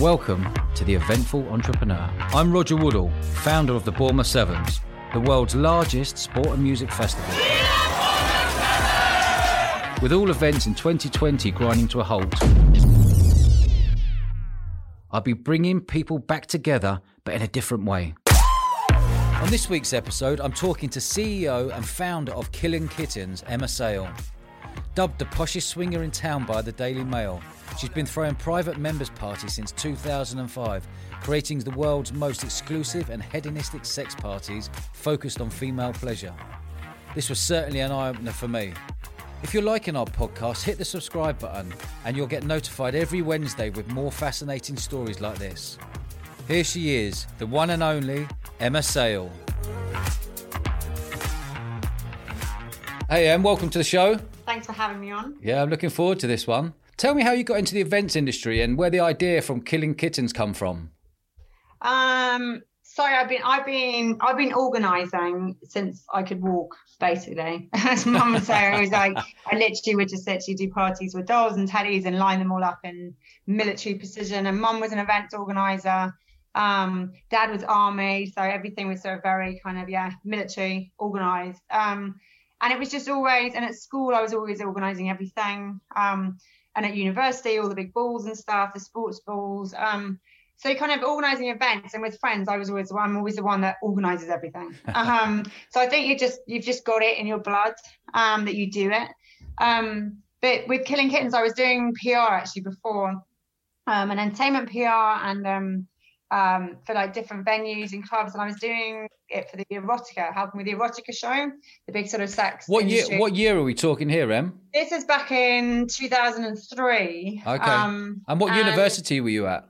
Welcome to The Eventful Entrepreneur. I'm Dodge Woodall, founder of the Bournemouth Sevens, the world's largest sport and music festival. With all events in 2020 grinding to a halt, I'll be bringing people back together, but in a different way. On this week's episode, I'm talking to CEO and founder of Killing Kittens, Emma Sayle. Dubbed the poshest swinger in town by the Daily Mail, she's been throwing private members' parties since 2005, creating the world's most exclusive and hedonistic sex parties focused on female pleasure. This was certainly an eye opener for me. If you're liking our podcast, hit the subscribe button and you'll get notified every Wednesday with more fascinating stories like this. Here she is, the one and only Emma Sayle. Hey, Em, welcome to the show. Thanks for having me on. Yeah, I'm looking forward to this one. Tell me how you got into the events industry and where the idea from killing kittens come from. Um, so I've been I've been I've been organising since I could walk, basically. As Mum would say, I was like I literally would just literally do parties with dolls and teddies and line them all up in military precision. And Mum was an events organizer. Um, Dad was army, so everything was sort of very kind of yeah military organised. Um, and it was just always and at school I was always organising everything. Um, and at university, all the big balls and stuff, the sports balls. Um, so kind of organizing events and with friends, I was always I'm always the one that organizes everything. um, so I think you just you've just got it in your blood um, that you do it. Um, but with Killing Kittens, I was doing PR actually before, um, an entertainment PR and um, for like different venues and clubs, and I was doing it for the erotica, helping with the erotica show, the big sort of sex. What industry. year? What year are we talking here, Em? This is back in 2003. Okay. Um, And what university were you at?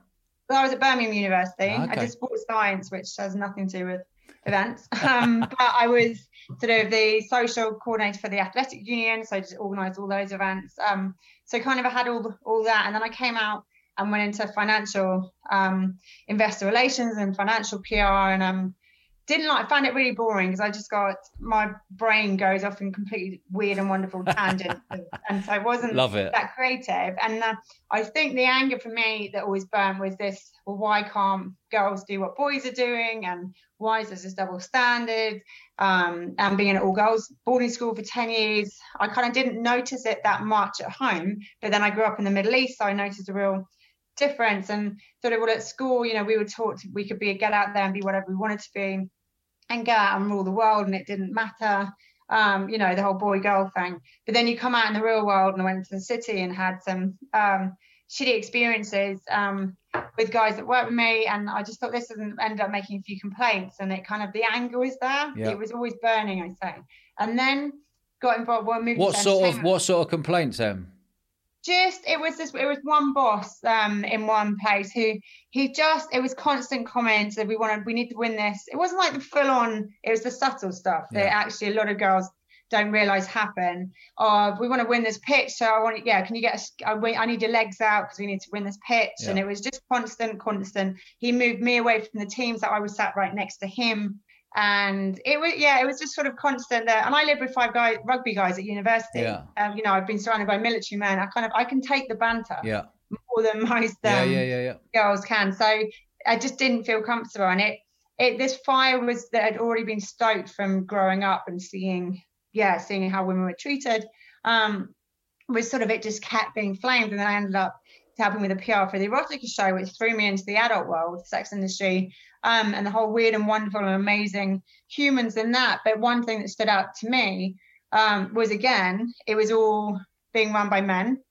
Well, I was at Birmingham University. Ah, I okay. did sports science, which has nothing to do with events. Um, but I was sort of the social coordinator for the athletic union, so I just organised all those events. Um, so kind of I had all all that, and then I came out and went into financial um, investor relations and financial PR, and um, didn't like found it really boring because I just got my brain goes off in completely weird and wonderful tangents, and, so I wasn't Love it. that creative. And uh, I think the anger for me that always burned was this: well, why can't girls do what boys are doing, and why is there this double standard? Um, and being at all girls boarding school for ten years, I kind of didn't notice it that much at home. But then I grew up in the Middle East, so I noticed a real difference. And sort of well, at school, you know, we were taught we could be a get out there and be whatever we wanted to be and go out and rule the world and it didn't matter um, you know the whole boy girl thing but then you come out in the real world and I went to the city and had some um, shitty experiences um, with guys that worked with me and I just thought this doesn't end up making a few complaints and it kind of the anger was there Yeah. it was always burning I say and then got involved well What to sort of what sort of complaints, Em? Just it was this it was one boss um in one place who he just it was constant comments that we wanted we need to win this. It wasn't like the full on it was the subtle stuff that actually a lot of girls don't realize happen or we want to win this pitch so i want yeah can you get us I, need your legs out because we need to win this pitch. And it was just constant constant. He moved me away from the teams that i was sat right next to him and it was yeah it was just sort of constant there and i lived with five guys rugby guys at university Yeah. um, you know i've been surrounded by military men i kind of i can take the banter Yeah. more than most Yeah, um, yeah, yeah, yeah. girls can so i just didn't feel comfortable and it it this fire was that had already been stoked from growing up and seeing yeah seeing how women were treated um was sort of it just kept being flamed and then i ended up helping with the pr for the erotica show which threw me into the adult world the sex industry um, and the whole weird and wonderful and amazing humans in that. But one thing that stood out to me um, was again, it was all being run by men,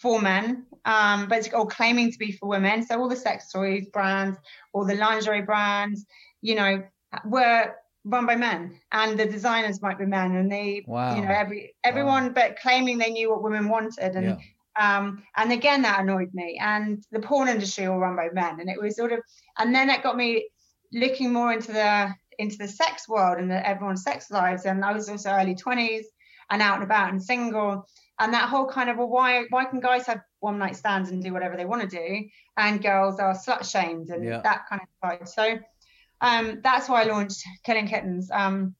for men, um, but it's all claiming to be for women. So all the sex toys brands, all the lingerie brands, you know, were run by men, and the designers might be men, and they, Wow. you know, every everyone, but claiming they knew what women wanted, and Yeah. Um, and again, that annoyed me. And the porn industry all run by men, and it was sort of, and then it got me looking more into the into the sex world and the, everyone's sex lives. And I was also early twenties and out and about and single, and that whole kind of well, why why can guys have one night stands and do whatever they want to do, and girls are slut shamed and Yeah. that kind of side. So um, that's why I launched Killing Kittens. Um,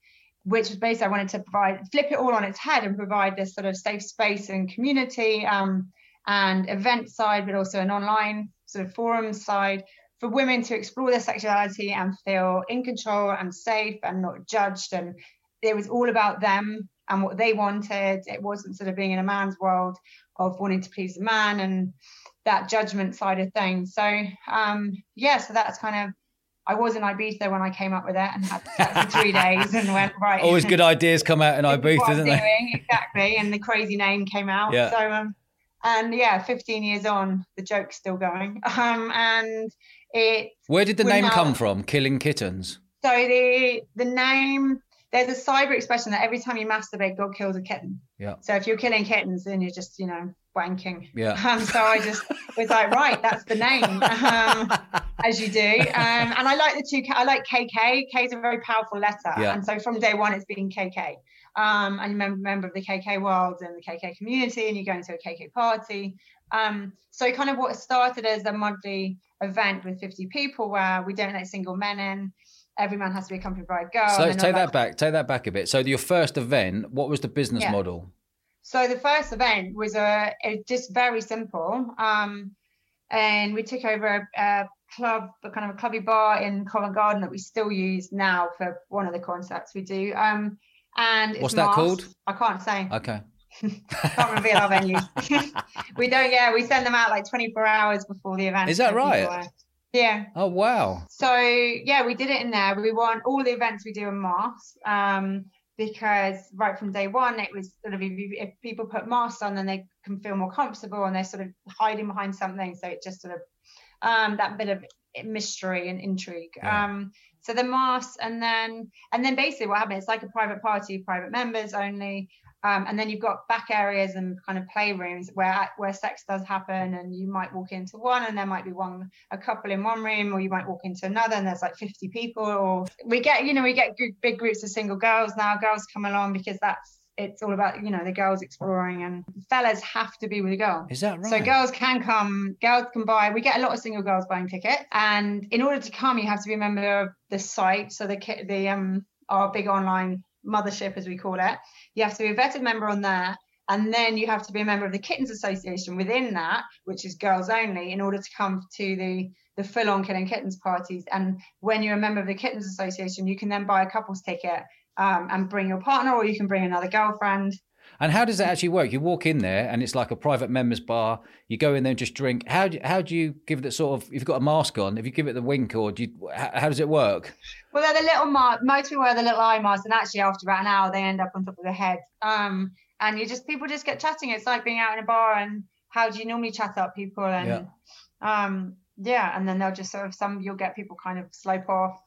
which was basically I wanted to provide flip it all on its head and provide this sort of safe space and community um, and event side, but also an online sort of forum side for women to explore their sexuality and feel in control and safe and not judged. And it was all about them and what they wanted. It wasn't sort of being in a man's world of wanting to please a man and that judgment side of things. So um, yeah, so that's kind of I was in Ibiza when I came up with it and had three days and went right. Always good ideas come out in Ibiza, isn't they? Exactly, and the crazy name came out. Yeah. So um, and yeah, 15 years on, the joke's still going. Um, and it. Where did the name come from? Killing kittens. So the the name there's a cyber expression that every time you masturbate, God kills a kitten. Yeah. So if you're killing kittens, then you're just you know wanking. Yeah. Um, so I just was like, right, that's the name, um, as you do. Um, and I like the two. I like KK. K is a very powerful letter, Yeah. and so from day one, it's been KK. Um, and you're a member of the KK world and the KK community, and you go into a KK party. Um, so kind of what started as a monthly event with 50 people, where we don't let single men in. Every man has to be accompanied by a girl. so take that back. Take that back a bit. So your first event, what was the business Yeah. model? So the first event was a, a just very simple, um, and we took over a, a club, a kind of a clubby bar in Covent Garden that we still use now for one of the concerts we do. Um, and it's What's that masked. called? I can't say. Okay. can't reveal our venues. we don't. Yeah, we send them out like 24 hours before the event. Is that right? Yeah. Oh wow. So yeah, we did it in there. We want all the events we do in masks. Um, because right from day one, it was sort of if, if people put masks on, then they can feel more comfortable and they're sort of hiding behind something. So it just sort of um, that bit of mystery and intrigue. Yeah. Um, so the mass, and then and then basically what happened? It's like a private party, private members only. Um, and then you've got back areas and kind of playrooms where where sex does happen, and you might walk into one, and there might be one a couple in one room, or you might walk into another, and there's like 50 people. Or we get, you know, we get big groups of single girls now. Girls come along because that's it's all about, you know, the girls exploring, and fellas have to be with a girl. Is that right? So girls can come, girls can buy. We get a lot of single girls buying tickets, and in order to come, you have to be a member of the site. So the the um our big online mothership, as we call it. You have to be a vetted member on there, and then you have to be a member of the Kittens Association within that, which is girls only, in order to come to the the full-on killing kittens parties. And when you're a member of the Kittens Association, you can then buy a couples ticket um, and bring your partner, or you can bring another girlfriend. And how does that actually work? You walk in there and it's like a private members bar. You go in there and just drink. How do, how do you give it the sort of, if you've got a mask on, if you give it the wink or do you, how, how does it work? Well, they're the little mask. Most people wear the little eye mask, and actually, after about an hour, they end up on top of the head. Um, and you just people just get chatting. It's like being out in a bar, and how do you normally chat up people? And um, yeah, and then they'll just sort of some you'll get people kind of slope off,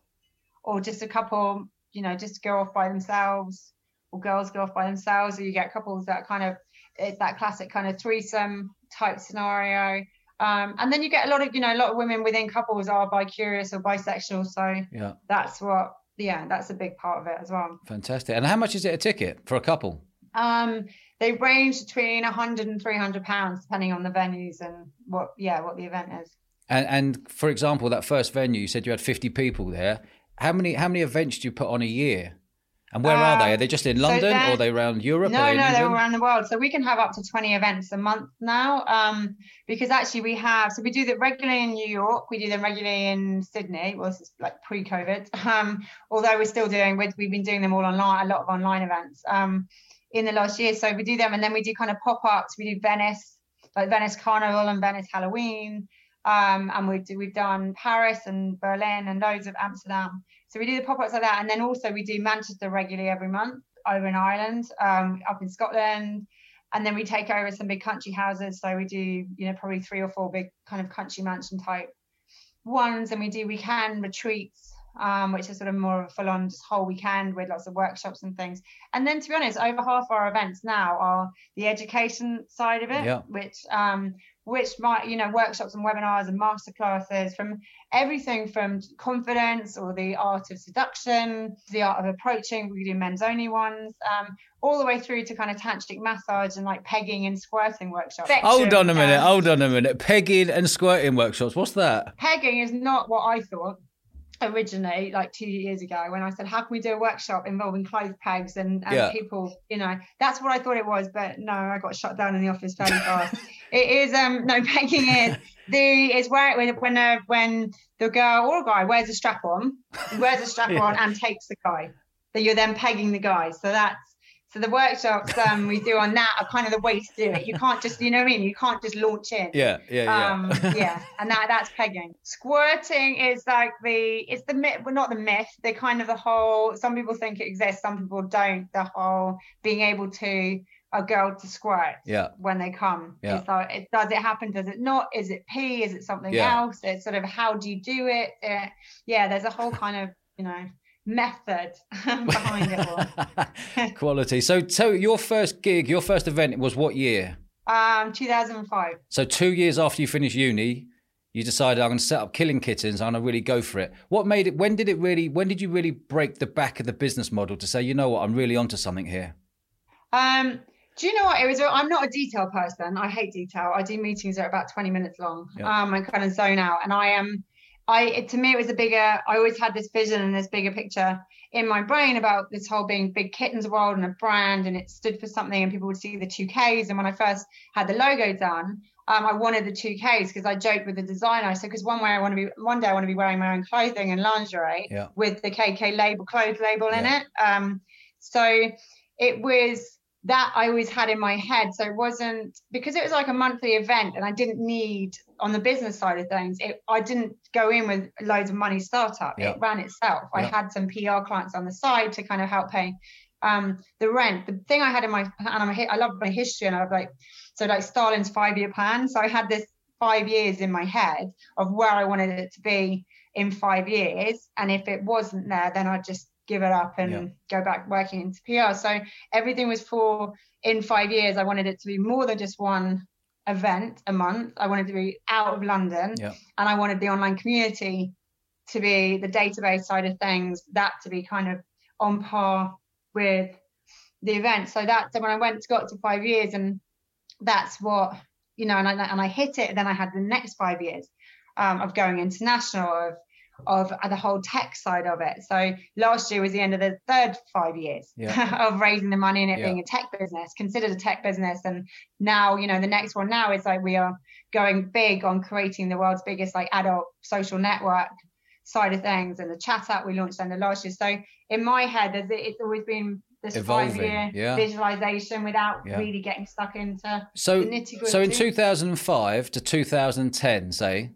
or just a couple, you know, just go off by themselves, or girls go off by themselves, or you get couples that kind of it's that classic kind of threesome type scenario. Um, and then you get a lot of, you know, a lot of women within couples are bi-curious or bisexual. So Yeah, that's what yeah that's a big part of it as well fantastic. And how much is it a ticket for a couple? um they range between 100 and 300 pounds depending on the venues and what yeah what the event is And, and for example, that first venue, you said you had 50 people there. How many how many events do you put on a year? And where are they? Are they just in Um, so London or they're- they around Europe? no they no they're around the world so we can have up to 20 events a month now um because actually we have so we do them regularly in new york we do them regularly in sydney well this is like pre-covid um although we're still doing we've, we've been doing them all online a lot of online events um in the last year so we do them and then we do kind of pop-ups we do venice like venice carnival and venice halloween um, and we've, we've done Paris and Berlin and loads of Amsterdam. So we do the pop-ups like that, and then also we do Manchester regularly every month over in Ireland, um, up in Scotland, and then we take over some big country houses. So we do, you know, probably three or four big kind of country mansion type ones, and we do weekend retreats, um, which is sort of more of a full-on just whole weekend with lots of workshops and things. And then, to be honest, over half our events now are the education side of it, Yeah. which um, which might you know workshops and webinars and masterclasses from everything from confidence or the art of seduction the art of approaching we do men's only ones um, all the way through to kind of tantric massage and like pegging and squirting workshops Hold on a minute. Um, Hold on a minute. Pegging and squirting workshops. What's that? pegging is not what I thought originally, like two years ago, when I said, How can we do a workshop involving clothes pegs and, and Yeah. people, you know, that's what I thought it was, but no, I got shut down in the office fairly fast. It is um no pegging is the is where when when uh, when the girl or guy wears a strap on, wears a strap yeah. on and takes the guy. So you're then pegging the guy. So that's so the workshops um, we do on that are kind of the way to do it. You can't just, you know what I mean? You can't just launch in. Yeah, yeah, yeah. Um, yeah, and that that's pegging. Squirting is like the it's the myth, well not the myth. The kind of the whole. Some people think it exists, some people don't. The whole being able to a girl to squirt yeah. when they come. Yeah. It's like, it, does it happen? Does it not? Is it pee? Is it something yeah. else? It's sort of how do you do it? Uh, yeah, there's a whole kind of, you know, method behind it all. Quality. So, so your first gig, your first event was what year? Um, 2005. So two years after you finished uni, you decided I'm going to set up Killing Kittens. I'm going to really go for it. What made it? When did it really? When did you really break the back of the business model to say, you know what, I'm really onto something here? Um, do you know what it was? I'm not a detail person. I hate detail. I do meetings that are about 20 minutes long. Yeah. Um, I kind of zone out, and I am. I to me it was a bigger. I always had this vision and this bigger picture in my brain about this whole being big kittens world and a brand, and it stood for something, and people would see the two Ks. And when I first had the logo done, um, I wanted the two Ks because I joked with the designer. I said, because one way I want to be, one day I want to be wearing my own clothing and lingerie yeah. with the KK label, clothes label yeah. in it. Um, so it was that I always had in my head. So it wasn't because it was like a monthly event and I didn't need on the business side of things, it, I didn't go in with loads of money startup. It ran itself. I had some PR clients on the side to kind of help pay um, the rent. The thing I had in my and I'm a, I love my history and I was like so like Stalin's five year plan. So I had this five years in my head of where I wanted it to be in five years. And if it wasn't there, then I'd just give it up and yeah. go back working into PR. So everything was for in five years. I wanted it to be more than just one event a month. I wanted to be out of London yeah. and I wanted the online community to be the database side of things, that to be kind of on par with the event. So that so when I went got to five years and that's what you know and I and I hit it, then I had the next five years um, of going international of of uh, the whole tech side of it. So last year was the end of the third five years yeah. of raising the money and it yeah. being a tech business, considered a tech business. And now, you know, the next one now is like we are going big on creating the world's biggest like adult social network side of things and the chat app we launched in the last year. So in my head, it's always been this Evolving, five year yeah. visualization without yeah. really getting stuck into so, the nitty gritty. So in 2005 to 2010, say,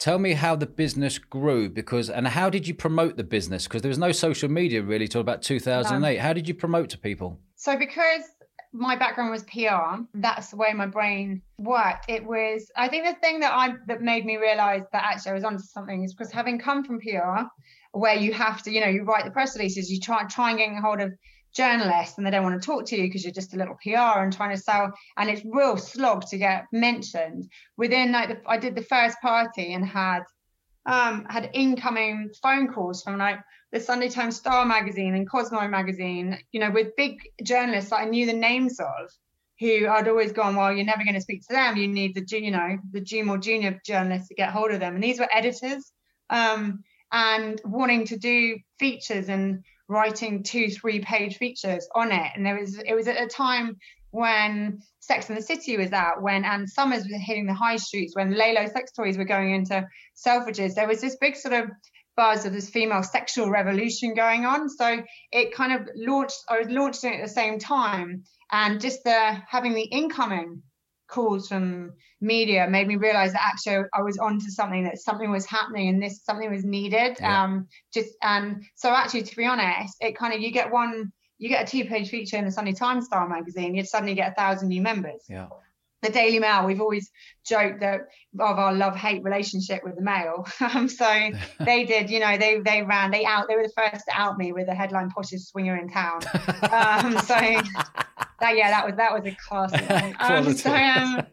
Tell me how the business grew because, and how did you promote the business? Because there was no social media really till about 2008. No. How did you promote to people? So, because my background was PR, that's the way my brain worked. It was, I think the thing that I that made me realize that actually I was onto something is because having come from PR, where you have to, you know, you write the press releases, you try try and get a hold of journalists and they don't want to talk to you because you're just a little PR and trying to sell and it's real slog to get mentioned. Within like the, I did the first party and had um had incoming phone calls from like the Sunday Times Star magazine and Cosmo magazine you know with big journalists that I knew the names of who I'd always gone well you're never going to speak to them. You need the you know the more junior journalists to get hold of them. And these were editors um and wanting to do features and writing two, three page features on it. And there was it was at a time when Sex and the City was out, when Ann Summers was hitting the high streets, when LELO sex toys were going into Selfridges, there was this big sort of buzz of this female sexual revolution going on. So it kind of launched, I was launching at the same time. And just the having the incoming calls from media made me realize that actually I was onto something that something was happening and this something was needed. Yeah. Um, just and so actually, to be honest, it kind of you get one, you get a two-page feature in the Sunday Times Star magazine, you'd suddenly get a thousand new members. Yeah. The Daily Mail, we've always joked that of our love-hate relationship with the Mail. Um, so they did, you know, they they ran, they out, they were the first to out me with the headline "Poshest Swinger in Town." Um, so that yeah, that was that was a classic. Um, so um,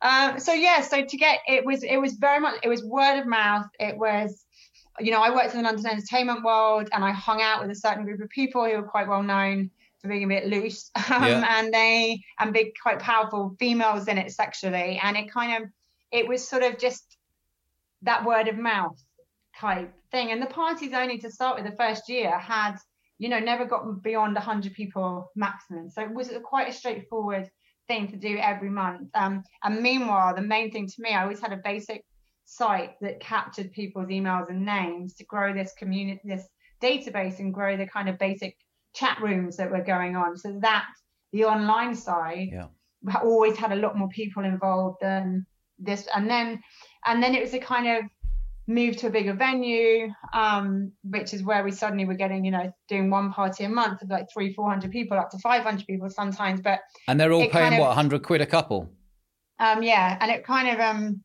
um, so yeah, so to get it was it was very much it was word of mouth. It was, you know, I worked in the London entertainment world and I hung out with a certain group of people who were quite well known for being a bit loose, um, yeah. and they and big quite powerful females in it sexually, and it kind of it was sort of just that word of mouth type thing. And the parties only to start with the first year had you know, never got beyond 100 people maximum. So it was quite a straightforward thing to do every month. Um, and meanwhile, the main thing to me, I always had a basic site that captured people's emails and names to grow this community, this database, and grow the kind of basic chat rooms that were going on. So that the online side Yeah. always had a lot more people involved than this. And then, and then it was a kind of move to a bigger venue, um, which is where we suddenly were getting, you know, doing one party a month of like three, four hundred people, up to five hundred people sometimes. But And they're all paying kind of- what, 100 quid a couple? um, yeah, and it kind of um,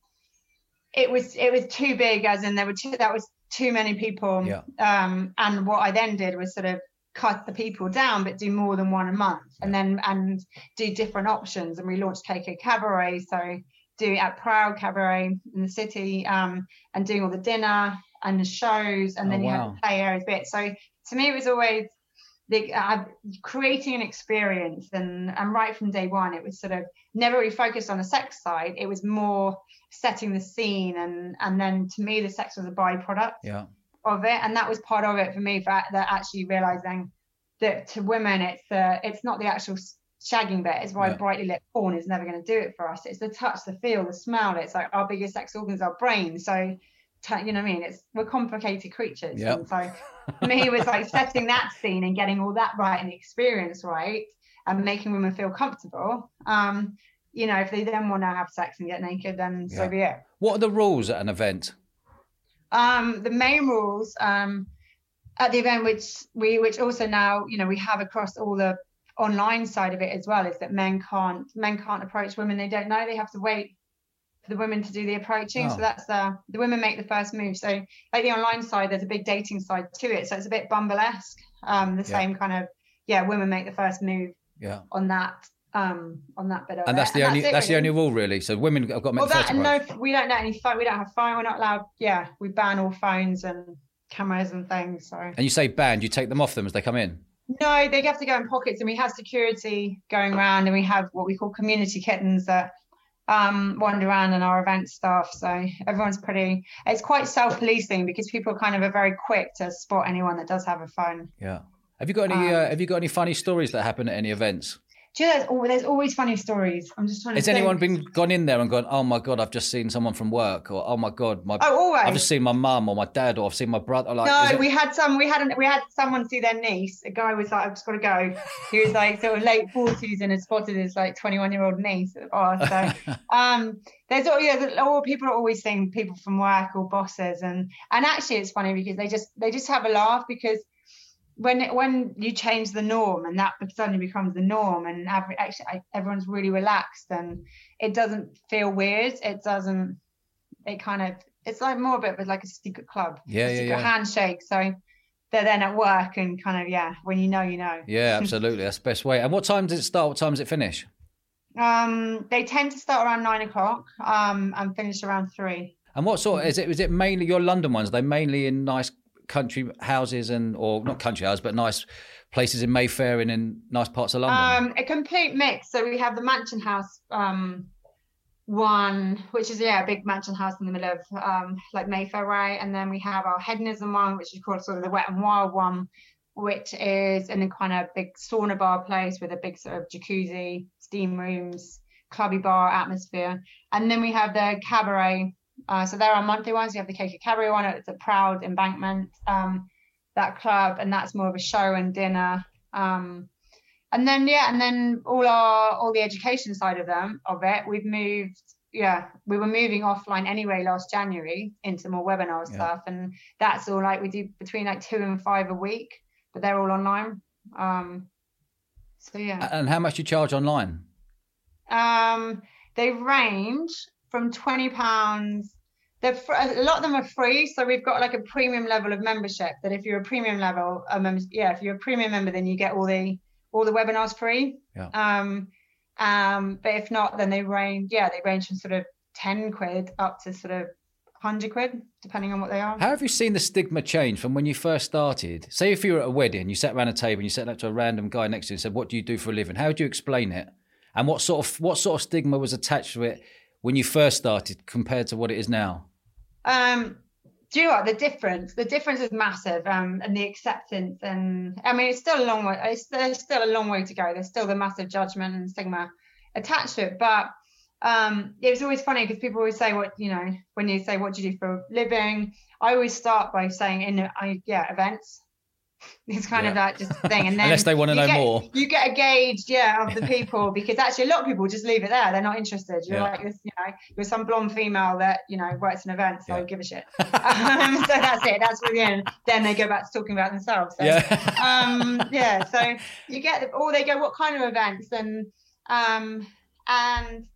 it was it was too big, as in there were too that was too many people. Yeah. Um, and what I then did was sort of cut the people down, but do more than one a month, and then and do different options. And we launched KK Cabaret, so do at Proud Cabaret in the city, um, and doing all the dinner and the shows, and Oh, then you wow. had the play areas bit. So to me, it was always the uh, creating an experience, and and right from day one, it was sort of never really focused on the sex side. It was more setting the scene, and and then to me, the sex was a byproduct Yeah. of it, and that was part of it for me. For that actually realizing that to women, it's the it's not the actual shagging bit. is why Yeah. brightly lit porn is never going to do it for us. It's the touch, the feel, the smell. It's like our biggest sex organs, our brain. So. t- You know what I mean? It's we're complicated creatures, Yep. and so me it was like setting that scene and getting all that right and the experience right, and making women feel comfortable. Um, you know, if they then want to have sex and get naked, then Yeah. so be it. What are the rules at an event? Um, the main rules um, at the event, which we, which also now, you know, we have across all the online side of it as well, is that men can't, men can't approach women they don't know. They have to wait for the women to do the approaching. Oh. So that's the the women make the first move. So like the online side, there's a big dating side to it. So it's a bit Bumble-esque. Um, the Yeah. same kind of, yeah, women make the first move Yeah. on that, um, on that bit of And it. that's the only it, that's the only rule really. So women have got to make Well, that and no, we don't let any phone. We don't have phone. We're not allowed. Yeah, we ban all phones and cameras and things. So And you say banned, you take them off them as they come in. No, they have to go in pockets, and we have security going around, and we have what we call community kittens that um, wander around and our event staff. So everyone's pretty. It's quite self-policing because people kind of are very quick to spot anyone that does have a phone. Yeah. Have you got any Um, uh, have you got any funny stories that happen at any events? Do you know, there's, al- there's always funny stories. I'm just trying to. Has anyone think. been gone in there and gone, "Oh my god, I've just seen someone from work," or "Oh my god, my Oh, always. I've just seen my mum or my dad, or I've seen my brother." Like, no, it- we had some. We had an, we had someone see their niece. A guy was like, "I've just got to go." He was like sort of late forties and had spotted his like twenty one year old niece at the bar. So um, there's all yeah, all people are always seeing people from work or bosses, and and actually it's funny because they just they just have a laugh because when it, when you change the norm and that suddenly becomes the norm and every, actually I- everyone's really relaxed and it doesn't feel weird. It doesn't. It kind of it's like more a bit of like a secret club Yeah, a yeah, secret yeah. handshake. So they're then at work and kind of yeah, when you know, you know. yeah, absolutely, that's the best way. And what time does it start? What time does it finish? Um, they tend to start around nine o'clock um, and finish around three. And what sort is it? Is it mainly your London ones? Are they mainly in nice country houses and or not country houses, but nice places in Mayfair and in nice parts of London. Um, a complete mix. So we have the Mansion House um, one, which is yeah, a big mansion house in the middle of um, like Mayfair Way, and then we have our Hedonism one, which is called sort of the Wet and Wild one, which is in a kind of big sauna bar place with a big sort of jacuzzi, steam rooms, clubby bar atmosphere, and then we have the Cabaret. Uh, so there are monthly ones. You have the KK Cabaret one. It's a proud embankment. Um, that club, and that's more of a show and dinner. Um, and then yeah, and then all our all the education side of them of it, we've moved. Yeah, we were moving offline anyway last January into more webinar Yeah. stuff, and that's all like we do between like two and five a week, but they're all online. Um, so yeah, and how much do you charge online? um, they range from twenty pounds. They're fr- a lot of them are free, so we've got like a premium level of membership. That if you're a premium level, a mem- yeah, if you're a premium member, then you get all the all the webinars free. Yeah. Um, um, but if not, then they range. Yeah, they range from sort of ten quid up to sort of hundred quid, depending on what they are. How have you seen the stigma change from when you first started? Say if you were at a wedding, you sat around a table and you sat next to a random guy next to you and said, "What do you do for a living?" How would you explain it? And what sort of what sort of stigma was attached to it when you first started compared to what it is now? Um, do you know what the difference? The difference is massive, um, and the acceptance, and I mean, it's still a long way. It's, there's still a long way to go. There's still the massive judgment and stigma attached to it. But um, it was always funny because people always say, "What you know?" When you say, "What do you do for a living?" I always start by saying, "In I yeah, events." It's kind yeah. of that just thing, and then unless they want to know get, more, you get a gauge, yeah, of the people because actually a lot of people just leave it there. They're not interested. You're yeah. like, you know, you're some blonde female that you know works in events, so yeah. give a shit. um, so that's it. That's really end. Then they go back to talking about themselves. So, yeah. um, yeah. So you get, or they go, what kind of events, and um, and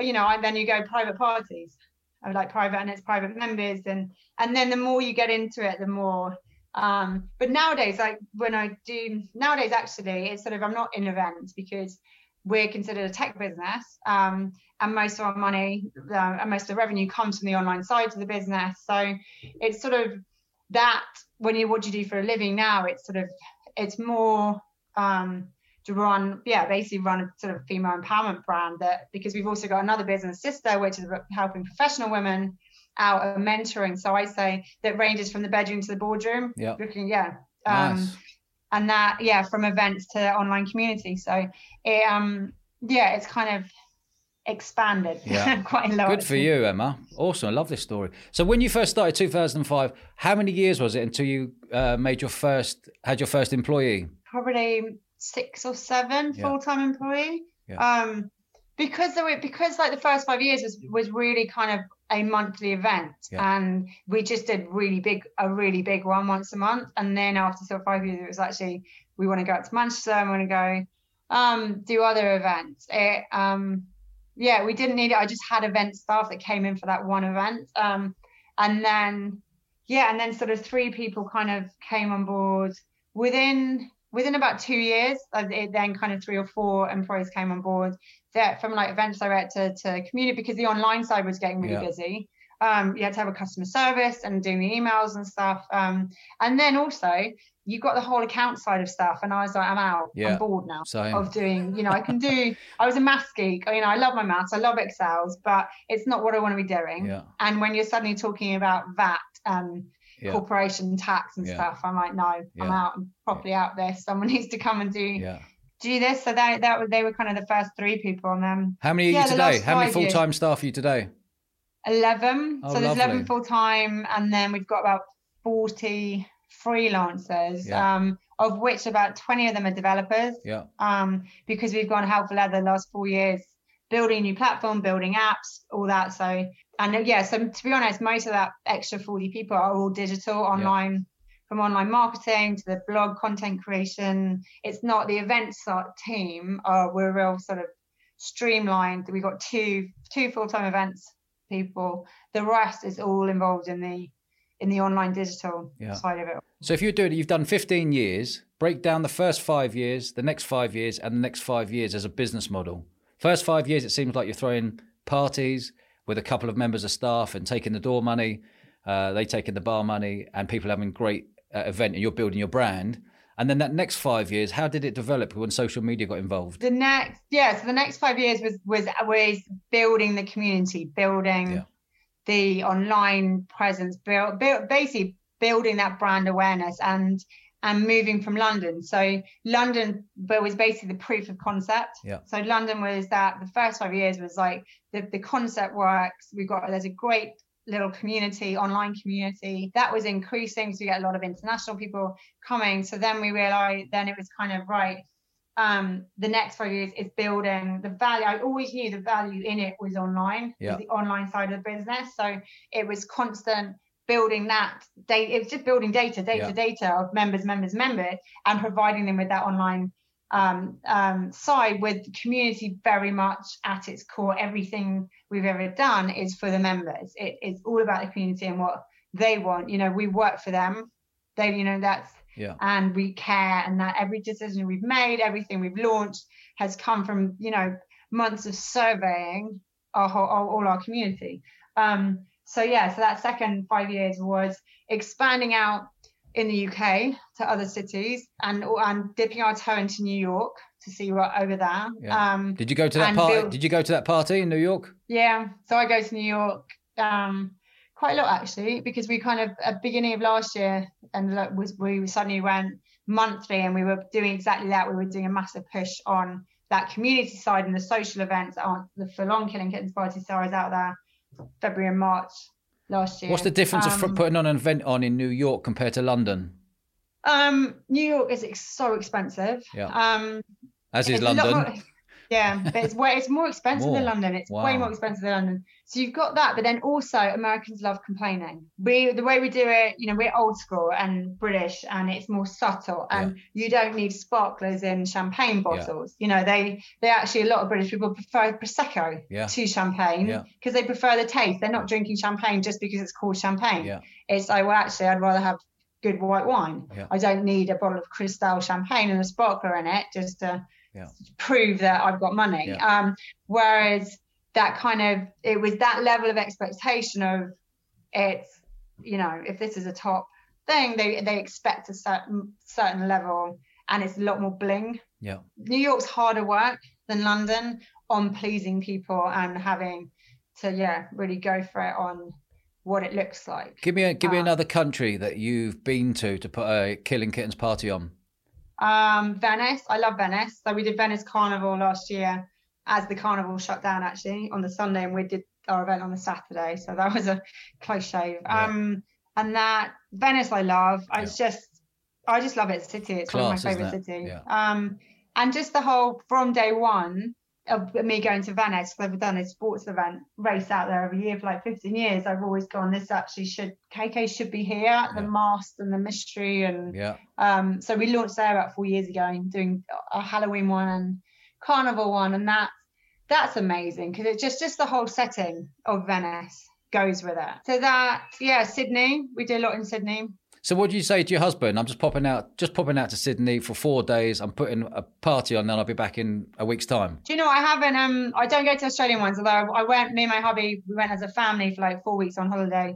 you know, and then you go private parties, like private, and it's private members, and and then the more you get into it, the more. Um, but nowadays, like when I do nowadays, actually, it's sort of I'm not in events because we're considered a tech business, um, and most of our money uh, and most of the revenue comes from the online side of the business. So it's sort of that when you what you do for a living now, it's sort of it's more um, to run, yeah, basically run a sort of female empowerment brand that because we've also got another business sister, which is helping professional women out of mentoring. So I say that ranges from the bedroom to the boardroom. Yeah. Looking, yeah. Um, nice. and that, yeah, from events to online community. So it, um, yeah, it's kind of expanded yeah. quite a lot. Good for you, Emma. Awesome. I love this story. So when you first started 2005, how many years was it until you uh, made your first, had your first employee? Probably six or seven yeah. full-time employee. Yeah. Um, because there were, because like the first five years was was really kind of a monthly event. Yeah. and we just did really big a really big one once a month. And then after sort of five years it was actually we want to go out to manchester and want to go um, do other events. It, um, yeah we didn't need it. I just had event staff that came in for that one event. Um, and then yeah and then sort of three people kind of came on board within within about two years, it then kind of three or four employees came on board that from like events director to community because the online side was getting really yeah. busy. Um, you had to have a customer service and doing the emails and stuff. Um, and then also you got the whole account side of stuff. And I was like, I'm out. Yeah. I'm bored now Same. of doing, you know, I can do, I was a maths geek. You know, I love my maths. I love Excels, but it's not what I want to be doing. Yeah. And when you're suddenly talking about that, and yeah. corporation tax and stuff. I'm like, no. I'm out. I'm properly out there. Someone needs to come and do do this. So that that was they were kind of the first three people, and then how many are you today? How many full time staff are you today? Eleven. Oh, so there's lovely. eleven full time, and then we've got about forty freelancers. Um, of which about 20 of them are developers. Yeah. Um, because we've gone helpful leather the last four years, building new platform, building apps, all that. So and yeah, so to be honest, most of that extra 40 people are all digital online. From online marketing to the blog content creation, it's not the events team. Uh, we're real sort of streamlined. We've got two two full time events people. The rest is all involved in the in the online digital yeah. side of it. So if you're doing it, you've done 15 years. Break down the first five years, the next five years, and the next five years as a business model. First five years, it seems like you're throwing parties, with a couple of members of staff and taking the door money, uh, they taking the bar money, and people having great uh, event, and you're building your brand. And then that next five years, how did it develop when social media got involved? The next, yeah, so the next five years was was was building the community, building yeah. the online presence, build, build basically building that brand awareness and and moving from London. So London was basically the proof of concept. Yeah. So London was that the first five years was like the, the concept works. We've got there's a great little community, online community. That was increasing. So we get a lot of international people coming. So then we realized then it was kind of right. Um, the next five years is building the value. I always knew the value in it was online, yeah. the online side of the business. So it was constant building that data. It's just building data, data, yeah. data of members, members, members, and providing them with that online um, um, side with the community very much at its core. Everything we've ever done is for the members. It, it's all about the community and what they want. You know, we work for them. They, you know, that's yeah. and we care, and that every decision we've made, everything we've launched, has come from you know months of surveying our whole, all our community. Um, so yeah, so that second five years was expanding out in the UK to other cities and and dipping our toe into New York to see what over there. Yeah. Um, did you go to that party? Build... Did you go to that party in New York? Yeah, so I go to New York um, quite a lot actually because we kind of at beginning of last year and was we suddenly went monthly and we were doing exactly that. We were doing a massive push on that community side and the social events aren't the full-on killing kittens party. So I was out there February and March last year. What's the difference Um, of putting on an event on in New York compared to London? Um, New York is ex- so expensive. Yeah. Um, As is London. more- yeah, but it's way it's more expensive than London. It's Wow. way more expensive than London. So you've got that, but then also Americans love complaining. We the way we do it, you know, we're old school and British, and it's more subtle. And you don't need sparklers in champagne bottles. You know, they they actually a lot of British people prefer prosecco Yeah. to champagne Yeah. because they prefer the taste. They're not drinking champagne just because it's called champagne. Yeah. It's like, well, actually, I'd rather have good white wine. Yeah. I don't need a bottle of Cristal champagne and a sparkler in it just to Yeah. prove that I've got money. Yeah. Um, whereas that kind of it was that level of expectation of it's you know if this is a top thing they they expect a certain certain level and it's a lot more bling. Yeah. New York's harder work than London on pleasing people and having to yeah really go for it on what it looks like. Give me a, give me Uh, another country that you've been to to put a Killing Kittens party on. Um, Venice, I love Venice. So we did Venice Carnival last year as the carnival shut down actually on the Sunday, and we did our event on the Saturday. So that was a close shave. Yeah. Um, and that Venice, I love. I It's just, I just love it. City. It's Class, one of my favorite cities. Yeah. Um, and just the whole from day one of me going to Venice. 'cause I've done a sports event race out there every year for like 15 years. I've always gone. This actually should KK should be here. The Yeah. mast and the mystery and Yeah. um, so we launched there about four years ago and doing a Halloween one and Carnival one, and that that's amazing because it just just the whole setting of Venice goes with it. So that yeah, Sydney, we do a lot in Sydney. So what do you say to your husband? I'm just popping out, just popping out to Sydney for four days. I'm putting a party on, then I'll be back in a week's time. Do you know I haven't um I don't go to Australian ones, although I went me and my hubby we went as a family for like four weeks on holiday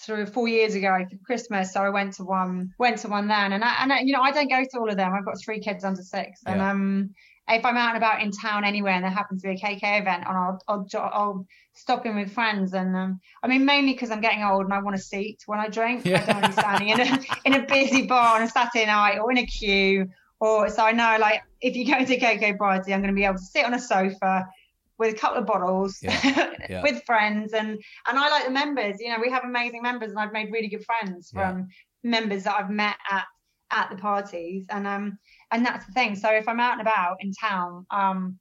through four years ago for Christmas. So I went to one went to one then and I and I, you know I don't go to all of them. I've got three kids under six and Yeah. um if I'm out and about in town anywhere and there happens to be a KK event and I'll I'll, I'll stop in with friends and um I mean mainly because I'm getting old and I want a seat when I drink. I don't want to be standing in a in a busy bar on a Saturday night or in a queue or so I know like if you go to a KK party, I'm going to be able to sit on a sofa with a couple of bottles Yeah, yeah. with friends and and I like the members. You know, we have amazing members, and I've made really good friends Yeah. from members that I've met at at the parties, and um and that's the thing. So if I'm out and about in town, um.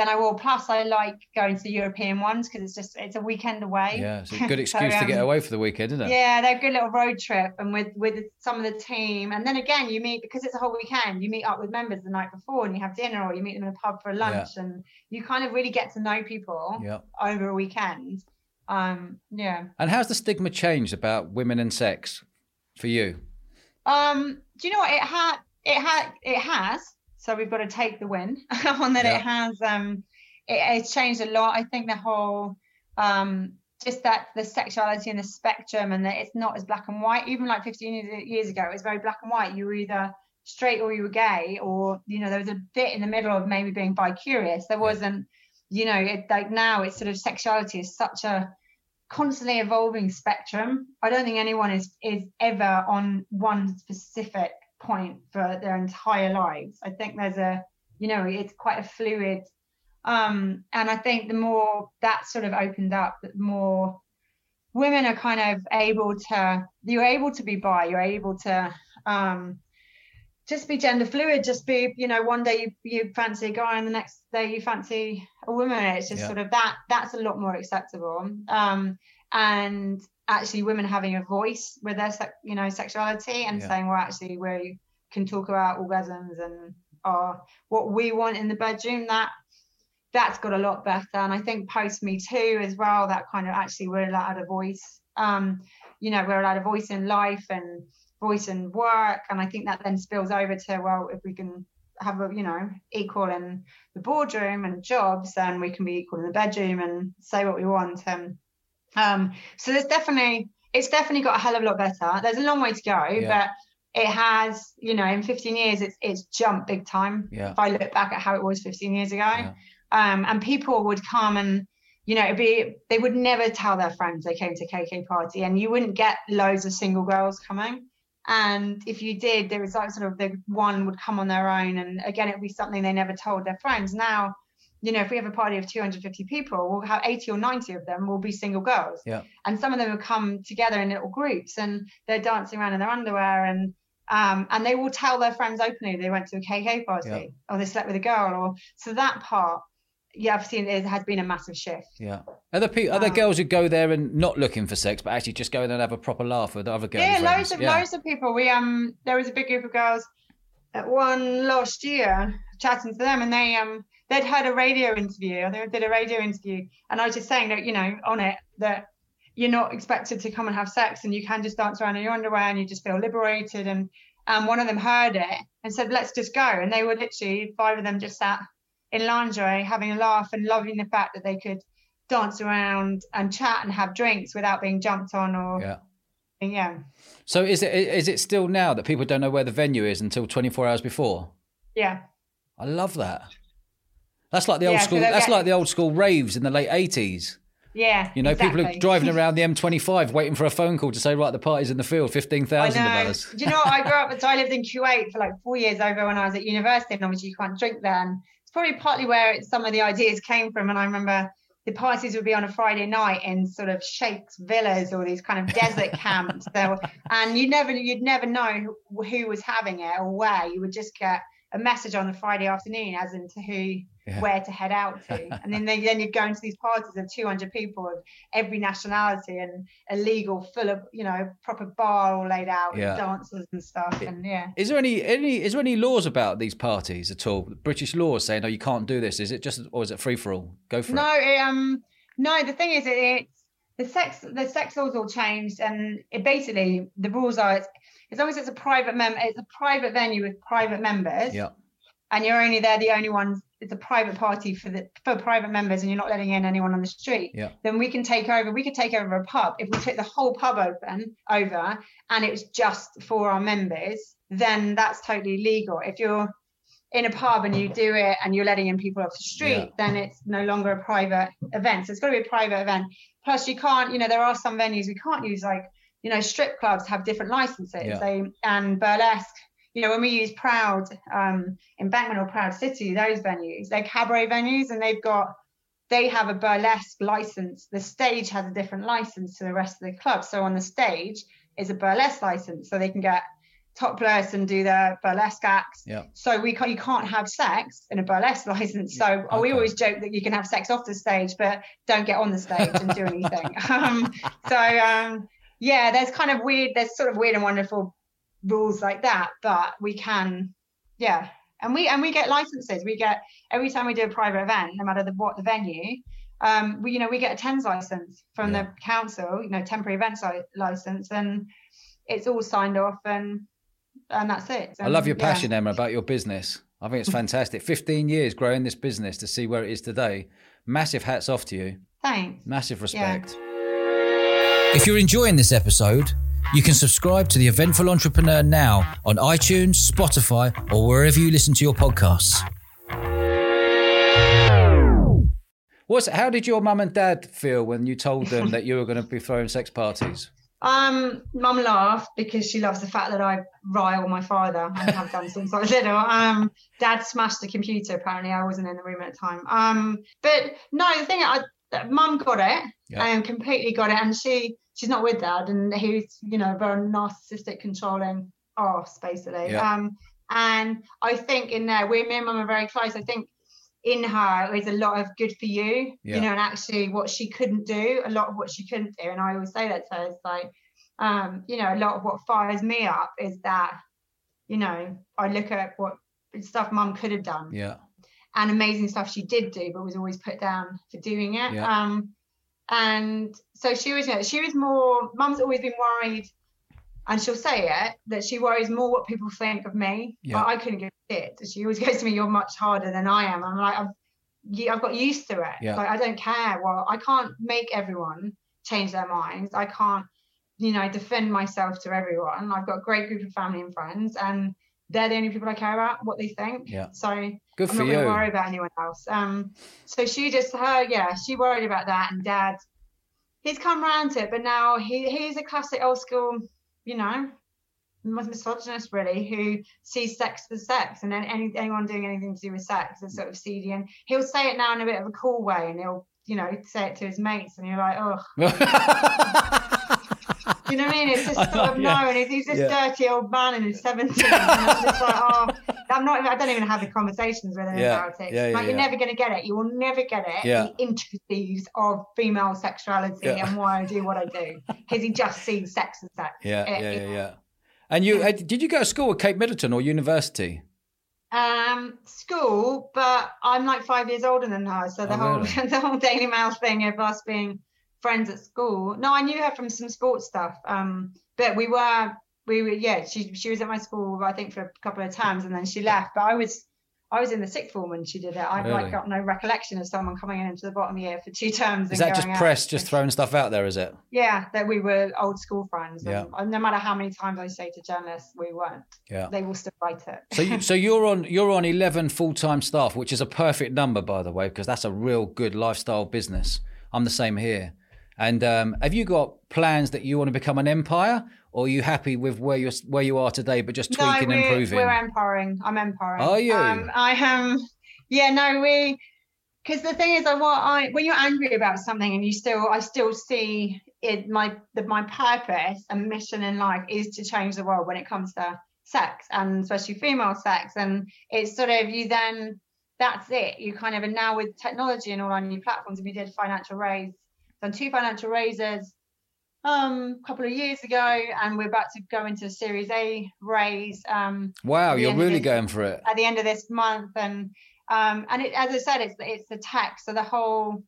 Then I will. Plus, I like going to the European ones because it's just it's a weekend away. Yeah, it's a good So, excuse to get um, away for the weekend, isn't it? Yeah, they're a good little road trip, and with with some of the team, and then again, you meet because it's a whole weekend. You meet up with members the night before, and you have dinner, or you meet them in a pub for lunch, and you kind of really get to know people Yeah. over a weekend. Um, yeah. And how's the stigma changed about women and sex for you? Um, do you know what it had? It had. It has. So we've got to take the win on that. Yeah. It has. Um, it, it's changed a lot. I think the whole um just that the sexuality and the spectrum and that it's not as black and white even like 15 years, ago it was very black and white you were either straight or you were gay or you know there was a bit in the middle of maybe being bi-curious there wasn't you know it like now it's sort of sexuality is such a constantly evolving spectrum i don't think anyone is is ever on one specific point for their entire lives. I think there's a you know it's quite a fluid um and i think the more that sort of opened up the more women are kind of able to you're able to be bi you're able to um just be gender fluid just be you know one day you, you fancy a guy and the next day you fancy a woman. It's just Yeah. sort of that that's a lot more acceptable. Um and actually women having a voice with their you know sexuality and Yeah. saying well actually we can talk about orgasms and our what we want in the bedroom that that's got a lot better. And i think post me too as well that kind of actually we're allowed a voice um you know we're allowed a voice in life and voice in work. And i think that then spills over to well if we can have a you know equal in the boardroom and jobs then we can be equal in the bedroom and say what we want. And um so there's definitely it's definitely got a hell of a lot better there's a long way to go Yeah. but it has you know in 15 years it's it's jumped big time Yeah. if i look back at how it was 15 years ago Yeah. um, and people would come and you know it'd be they would never tell their friends they came to KK party and you wouldn't get loads of single girls coming And if you did, there was like sort of the one would come on their own, and again, it would be something they never told their friends. Now, you know, if we have a party of 250 people, we'll have 80 or 90 of them will be single girls. Yeah. And some of them will come together in little groups and they're dancing around in their underwear and um, and they will tell their friends openly they went to a KK party Yeah. or they slept with a girl or so that part, yeah, I've seen it has been a massive shift. Yeah. Are there, pe- are there Wow. girls who go there and not looking for sex, but actually just go there and have a proper laugh with other girls? yeah, loads of loads of people. We um there was a big group of girls at one last year chatting to them and they um they'd had a radio interview or they did a radio interview and I was just saying that, you know, on it that you're not expected to come and have sex and you can just dance around in your underwear and you just feel liberated and um, one of them heard it and said let's just go and they were literally five of them just sat in lingerie having a laugh and loving the fact that they could dance around and chat and have drinks without being jumped on or Yeah. yeah So is it is it still now that people don't know where the venue is until 24 hours before? yeah I love that. That's like the old Yeah, school. they'll That's get- like the old school raves in the late 80s. Yeah. You know, people are driving around the M25 waiting for a phone call to say, right, the party's in the field, 15,000 of us. Do you know what? I grew up, so I lived in Kuwait for like four years over when I was at university, and obviously you can't drink there. It's probably partly where it, some of the ideas came from. And I remember the parties would be on a Friday night in sort of sheikhs' villas or these kind of desert camps. So, and you never, you'd never know who, who was having it or where. You would just get a message on a Friday afternoon as into who, Yeah. where to head out to, and then they, then you'd go into these parties of 200 people of every nationality and illegal, full of you know proper bar all laid out, Yeah. dancers and stuff, and yeah. Is there any any is there any laws about these parties at all? British laws saying, no, you can't do this. Is it just or is it free for all? Go for No, it. it, um, no. The thing is, it, it's the sex. The sex laws all changed, and it basically the rules are it's, as long as it's a private mem, it's a private venue with private members, Yeah. and you're only there the only ones. It's a private party for the for private members, and you're not letting in anyone on the street. Yeah. Then we can take over. We could take over a pub if we took the whole pub open over, and it was just for our members. Then that's totally legal. If you're in a pub and you do it and you're letting in people off the street, Yeah. then it's no longer a private event. So it's got to be a private event. Plus, you can't, you know, there are some venues we can't use, like, you know, strip clubs have different licenses. Yeah. They and burlesque. You know, when we use Proud, um, Embankment or Proud City, those venues, they're cabaret venues, and they've got they have a burlesque license. The stage has a different license to the rest of the club. So on the stage is a burlesque license, so they can get topless and do their burlesque acts. Yeah. So we can't, you can't have sex in a burlesque license. So we always joke that you can have sex off the stage, but don't get on the stage and do anything. um, so um, yeah, there's kind of weird, there's sort of weird and wonderful rules like that, but we can, yeah. And we and we get licenses. We get every time we do a private event, no matter the, what the venue, um, we you know we get a TENS license from Yeah. the council, you know, temporary events license, and it's all signed off, and and that's it. I love your And, yeah. passion, Emma, about your business. I think it's fantastic. 15 years growing this business to see where it is today. Massive hats off to you. Thanks. Massive respect. If you're enjoying this episode, you can subscribe to The Eventful Entrepreneur now on iTunes, Spotify, or wherever you listen to your podcasts. What's, how did your mum and dad feel when you told them that you were going to be throwing sex parties? Um, mum laughed because she loves the fact that I rile my father and have done since I was little. Um, dad smashed the computer. Apparently, I wasn't in the room at the time. Um, but no, the thing, I, mum got it Yeah. and completely got it, and she she's not with dad, and he's you know very narcissistic, controlling arse basically. Yeah. Um, and I think in there, we me and mum are very close. I think in her is a lot of good for you, Yeah. you know, and actually what she couldn't do, a lot of what she couldn't do. And I always say that to her, it's like, um, you know, a lot of what fires me up is that, you know, I look at what stuff mum could have done Yeah. and amazing stuff she did do, but was always put down for doing it. Yeah. Um, and so she was, you know, she was more. Mum's always been worried, and she'll say it that she worries more what people think of me. Yeah. But I couldn't give a shit. She always goes to me, "You're much harder than I am." I'm like, I've, I've got used to it. Yeah. Like I don't care. Well, I can't make everyone change their minds. I can't, you know, defend myself to everyone. I've got a great group of family and friends, and they're the only people I care about what they think. Yeah. So Good I'm not you. worry about anyone else. Um, so she just her, yeah, she worried about that, and Dad, he's come round to it, but now he he's a classic old school, you know, misogynist really who sees sex as sex and then any, anyone doing anything to do with sex is sort of seedy and he'll say it now in a bit of a cool way and he'll you know say it to his mates and you're like oh you know what I mean? It's just sort of yeah. no, and he's this yeah. dirty old man in his 70s. And I'm just like, oh, I'm not, I don't even have the conversations with him yeah. about it. Yeah, like, you're never going to get it. You will never get it. The intricacies of female sexuality and why I do what I do. Because he just sees sex as sex. Yeah, it, yeah, yeah, yeah. And you, did you go to school at Kate Middleton or university? Um, school, but I'm like five years older than her. So the oh, whole, really? the whole Daily Mail thing of us being friends at school. No, I knew her from some sports stuff. Um, but we were we were yeah. She she was at my school I think for a couple of times and then she left. But I was I was in the sixth form when she did it. I've really? like got no recollection of someone coming in into the bottom year for two terms. Is that just press, just throwing stuff out there? Is it? Yeah, that we were old school friends. Yeah. no matter how many times I say to journalists we weren't. Yeah. They will still write it. so you, so you're on you're on eleven full time staff, which is a perfect number by the way, because that's a real good lifestyle business. I'm the same here. And um, have you got plans that you want to become an empire, or are you happy with where you're where you are today, but just tweaking no, and improving? We're empiring. I'm empiring. Are you? Um, I am. Yeah, no, we. Because the thing is, I what I when you're angry about something and you still, I still see it. My the, my purpose and mission in life is to change the world when it comes to sex and especially female sex. And it's sort of you then that's it. You kind of and now with technology and all our new platforms, if you did financial raise done two financial raises um a couple of years ago and we're about to go into a series a raise um wow you're really this, going for it at the end of this month and um and it, as i said it's it's the tech so the whole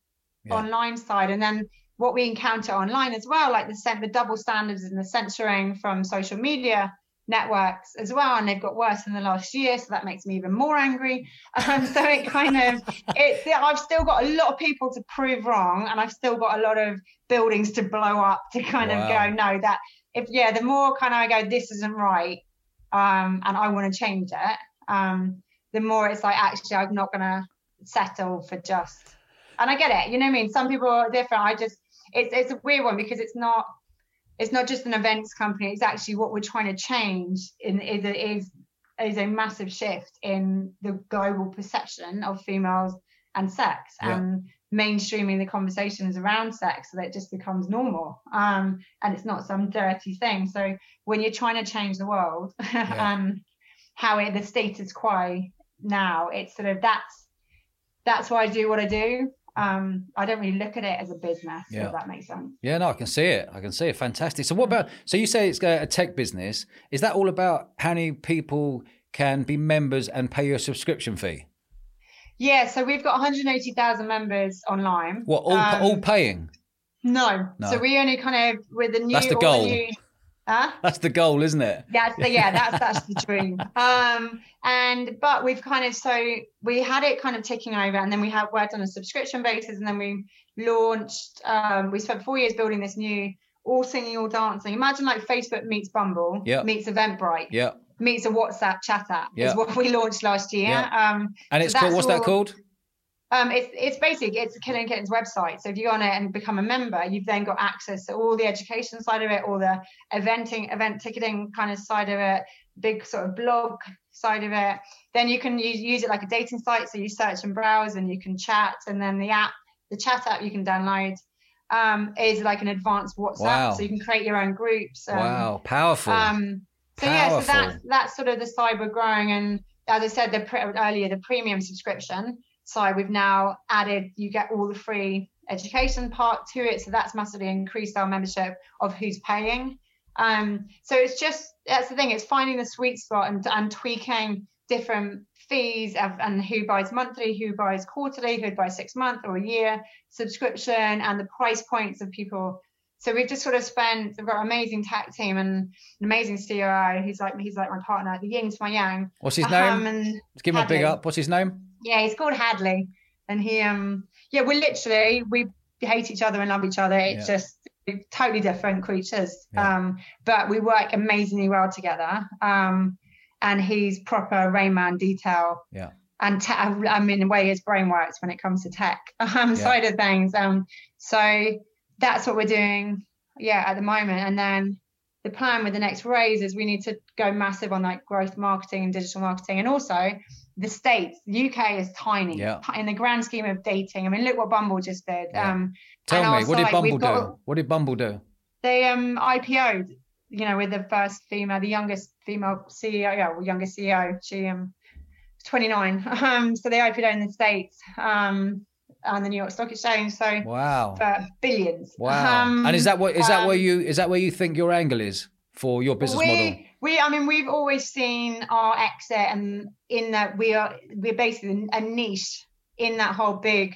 yeah. online side and then what we encounter online as well like the the double standards and the censoring from social media networks as well and they've got worse in the last year so that makes me even more angry um, so it kind of it i've still got a lot of people to prove wrong and i've still got a lot of buildings to blow up to kind wow. of go no that if yeah the more kind of i go this isn't right um, and i want to change it um, the more it's like actually i'm not going to settle for just and i get it you know what i mean some people are different i just it's it's a weird one because it's not it's not just an events company it's actually what we're trying to change in is is is a massive shift in the global perception of females and sex yeah. and mainstreaming the conversations around sex so that it just becomes normal um, and it's not some dirty thing so when you're trying to change the world yeah. um, how it the status quo now it's sort of that's that's why i do what i do um, I don't really look at it as a business. Yeah. If that makes sense. Yeah, no, I can see it. I can see it. Fantastic. So, what about? So, you say it's a tech business. Is that all about how many people can be members and pay your subscription fee? Yeah. So we've got 180,000 members online. What all um, all paying? No. no. So we only kind of with the new. That's the goal. Huh? That's the goal, isn't it? That's the yeah, that's that's the dream. Um, and but we've kind of so we had it kind of ticking over, and then we have worked on a subscription basis, and then we launched. Um, we spent four years building this new all singing, all dancing. Imagine like Facebook meets Bumble, yep. meets Eventbrite, yeah, meets a WhatsApp chat app. Yep. Is what we launched last year. Yep. Um, and it's so called what's all, that called? Um, it's it's basic. It's Killing Kittens website. So if you go on it and become a member, you've then got access to all the education side of it, all the eventing, event ticketing kind of side of it, big sort of blog side of it. Then you can use, use it like a dating site. So you search and browse, and you can chat. And then the app, the chat app, you can download. Um, is like an advanced WhatsApp, wow. so you can create your own groups. Um, wow, powerful. Um, so powerful. yeah, so that's that's sort of the cyber growing, and as I said the pre- earlier, the premium subscription side, we've now added you get all the free education part to it. So that's massively increased our membership of who's paying. Um, so it's just that's the thing, it's finding the sweet spot and, and tweaking different fees of, and who buys monthly, who buys quarterly, who buys six month or a year subscription, and the price points of people. So we've just sort of spent. We've got an amazing tech team and an amazing COO. He's like he's like my partner, the yin to my yang. What's his um, name? Let's give him a big up. What's his name? Yeah, he's called Hadley, and he um yeah we're literally we hate each other and love each other. It's yeah. just totally different creatures, yeah. um, but we work amazingly well together. Um, and he's proper Rain Man detail. Yeah. And te- I mean, the way his brain works when it comes to tech um, yeah. side of things. Um, so that's what we're doing, yeah, at the moment. And then the plan with the next raise is we need to go massive on like growth marketing and digital marketing, and also the states. The UK is tiny Yeah. in the grand scheme of dating. I mean, look what Bumble just did. Yeah. Um, Tell me, what did site, Bumble do? got- What did Bumble do? they um IPO'd, you know, with the first female, the youngest female CEO, yeah, well, youngest CEO. She um 29. Um, so they IPO'd in the States, um, on the New York Stock Exchange. So Wow. for billions. Wow. Um, and is that what is that where um, you is that where you think your angle is for your business we, model? We, I mean, we've always seen our exit, and in that we are, we're basically a niche in that whole big.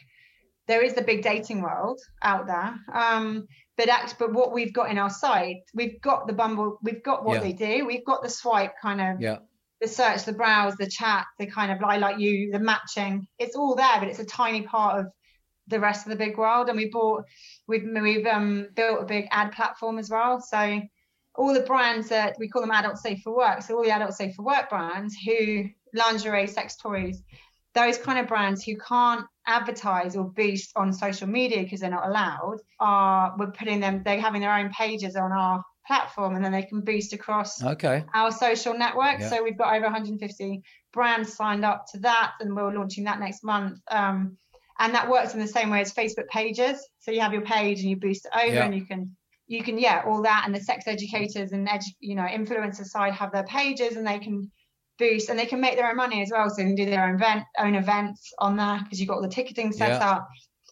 There is the big dating world out there, um, but act, but what we've got in our site, we've got the Bumble, we've got what Yeah. they do, we've got the swipe kind of, Yeah. the search, the browse, the chat, the kind of I like you, the matching. It's all there, but it's a tiny part of the rest of the big world. And we bought, we've we've um, built a big ad platform as well. So all the brands that we call them adult safe for work. So all the adult safe for work brands who lingerie, sex toys, those kind of brands who can't advertise or boost on social media because they're not allowed are we're putting them they're having their own pages on our platform and then they can boost across Okay. our social network. Yeah. So we've got over 150 brands signed up to that, and we're launching that next month. Um, and that works in the same way as Facebook pages. So you have your page and you boost it over, Yeah. and you can you can yeah all that. And the sex educators and edu- you know influencer side have their pages, and they can boost and they can make their own money as well. So they can do their own event own events on there because you've got all the ticketing set Yeah. up.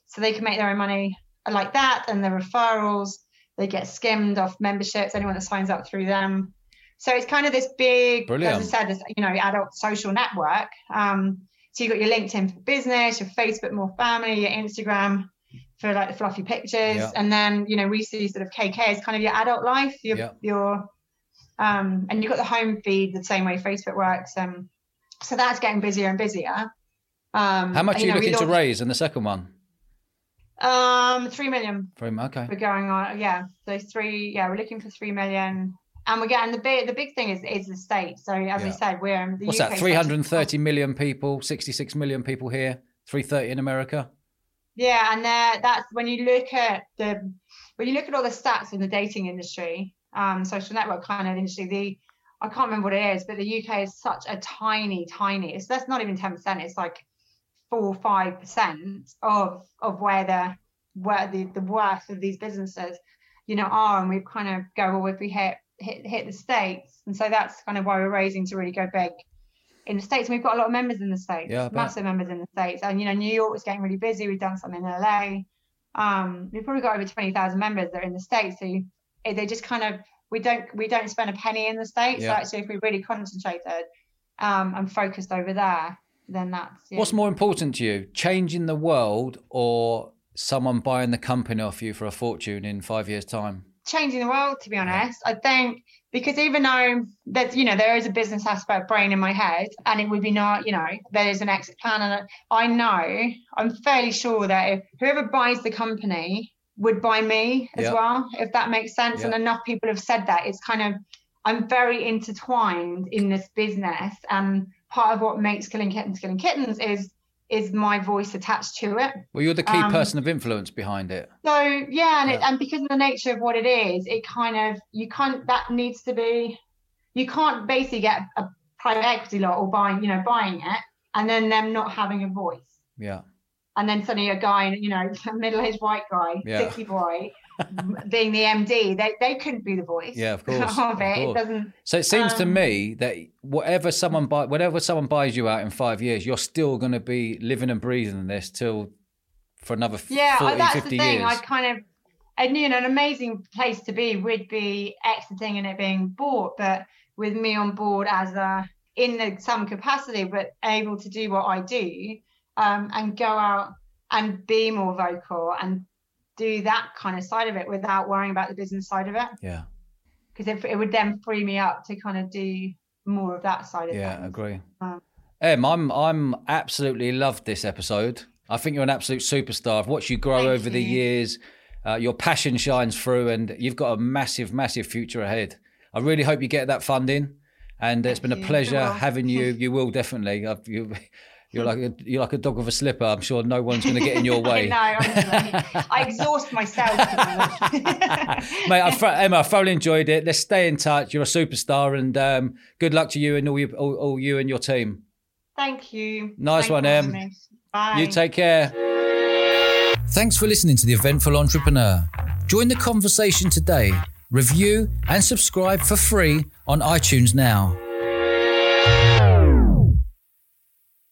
So they can make their own money like that, and the referrals they get skimmed off memberships. Anyone that signs up through them. So it's kind of this big, Brilliant. as I said, this you know, adult social network. Um, so you've got your LinkedIn for business, your Facebook more family, your Instagram for like the fluffy pictures, Yeah. and then you know we see sort of KK as kind of your adult life, your Yeah. your um, and you've got the home feed the same way Facebook works. Um, so that's getting busier and busier. Um, How much and, are you know, looking to raise in the second one? Um, three million Very okay. we're going on yeah so three yeah we're looking for three million and we're getting the big the big thing is is the state so as Yeah. we said we're in the What's UK that? is Three such a- hundred and thirty million people, sixty-six million people here, three thirty in America. Yeah and there that's when you look at the when you look at all the stats in the dating industry um social network kind of industry the i can't remember what it is but the uk is such a tiny tiny it's that's not even 10 percent it's like four or five percent of of where the where the the worth of these businesses you know are and we've kind of go well if we hit hit hit the states and so that's kind of why we're raising to really go big in the states and we've got a lot of members in the states Yeah, massive members in the states and you know new york was getting really busy we've done something in la um we've probably got over 20,000 members that are in the states so you, eh, they just kind of we don't we don't spend a penny in the states Yeah. so actually if we really concentrated um and focused over there then that's yeah. What's more important to you, changing the world or someone buying the company off you for a fortune in five years' time? Changing the world to be honest. I think because even though that you know there is a business aspect brain in my head and it would be not you know there is an exit plan and i know i'm fairly sure that if whoever buys the company would buy me as Yeah. well if that makes sense and enough people have said that. It's kind of i'm very intertwined in this business and part of what makes killing kittens killing kittens is is my voice attached to it Well, you're the key Um, person of influence behind it. so yeah, and, It, Yeah. and because of the nature of what it is, it kind of you can't. That needs to be. You can't basically get a private equity lot or buying, you know, buying it, and then them not having a voice, Yeah. And then suddenly a guy, you know, a middle-aged white guy, Yeah. sixty boy, being the MD, they they couldn't be the voice. Yeah, of course, Of of it, it course. doesn't. So it seems to Um, me that whatever someone buy, whatever someone buys you out in five years, you're still going to be living and breathing this till for another Yeah, 40, that's 50 the thing. years. I kind of, and you know, an amazing place to be would be exiting and it being bought, but with me on board as a in the, some capacity, but able to do what I do, um, and go out and be more vocal and do that kind of side of it without worrying about the business side of it, yeah, because it, it would then free me up to kind of do more of that side of it. yeah, things. agree. Um, Em, I'm I'm absolutely loved this episode. I think you're an absolute superstar. I've watched you grow over the years. Uh, your passion shines through, and you've got a massive, massive future ahead. I really hope you get that funding, and it's been a Thank you. Pleasure having you. You will definitely. I've, you, You're like a, you're like a dog with a slipper. I'm sure no one's going to get in your way. no, honestly, I exhaust myself. Mate, I, Emma, I thoroughly enjoyed it. Let's stay in touch. You're a superstar, and um, good luck to you and all you, all, all you and your team. Thank you. Nice Thank one, Em. Bye. You take care. Thanks for listening to the Eventful Entrepreneur. Join the conversation today. Review and subscribe for free on iTunes now.